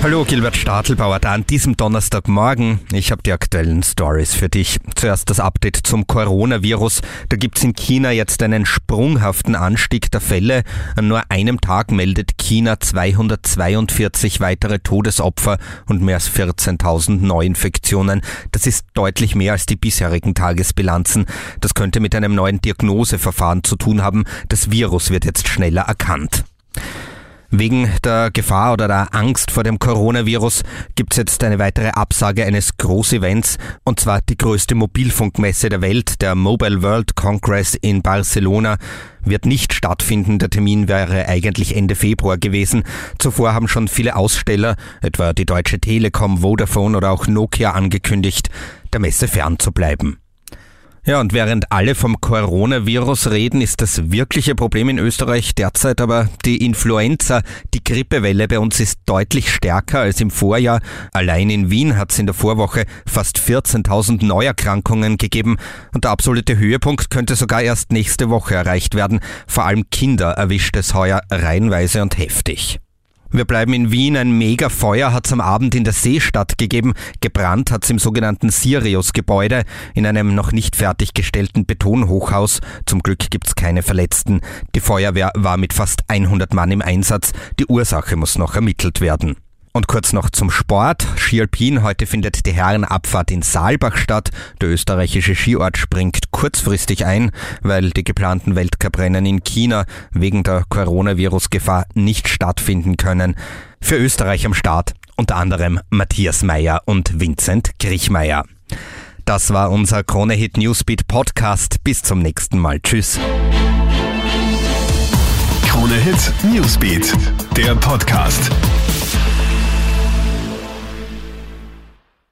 Hallo, Gilbert Stadelbauer da an diesem Donnerstagmorgen. Ich habe die aktuellen Stories für dich. Zuerst das Update zum Coronavirus. Da gibt's in China jetzt einen sprunghaften Anstieg der Fälle. An nur einem Tag meldet China 242 weitere Todesopfer und mehr als 14.000 Neuinfektionen. Das ist deutlich mehr als die bisherigen Tagesbilanzen. Das könnte mit einem neuen Diagnoseverfahren zu tun haben. Das Virus wird jetzt schneller erkannt. Wegen der Gefahr oder der Angst vor dem Coronavirus gibt es jetzt eine weitere Absage eines Großevents, und zwar die größte Mobilfunkmesse der Welt, der Mobile World Congress in Barcelona, wird nicht stattfinden. Der Termin wäre eigentlich Ende Februar gewesen. Zuvor haben schon viele Aussteller, etwa die Deutsche Telekom, Vodafone oder auch Nokia angekündigt, der Messe fernzubleiben. Ja, und während alle vom Coronavirus reden, ist das wirkliche Problem in Österreich derzeit aber die Influenza. Die Grippewelle bei uns ist deutlich stärker als im Vorjahr. Allein in Wien hat es in der Vorwoche fast 14.000 Neuerkrankungen gegeben und der absolute Höhepunkt könnte sogar erst nächste Woche erreicht werden. Vor allem Kinder erwischt es heuer reihenweise und heftig. Wir bleiben in Wien. Ein Megafeuer hat es am Abend in der Seestadt gegeben. Gebrannt hat es im sogenannten Sirius-Gebäude in einem noch nicht fertiggestellten Betonhochhaus. Zum Glück gibt es keine Verletzten. Die Feuerwehr war mit fast 100 Mann im Einsatz. Die Ursache muss noch ermittelt werden. Und kurz noch zum Sport. Ski Alpin. Heute findet die Herrenabfahrt in Saalbach statt. Der österreichische Skiort springt kurzfristig ein, weil die geplanten Weltcuprennen in China wegen der Coronavirus-Gefahr nicht stattfinden können. Für Österreich am Start unter anderem Matthias Meyer und Vincent Griechmeier. Das war unser Krone Hit Newsbeat Podcast. Bis zum nächsten Mal. Tschüss. Krone Hit Newsbeat, der Podcast.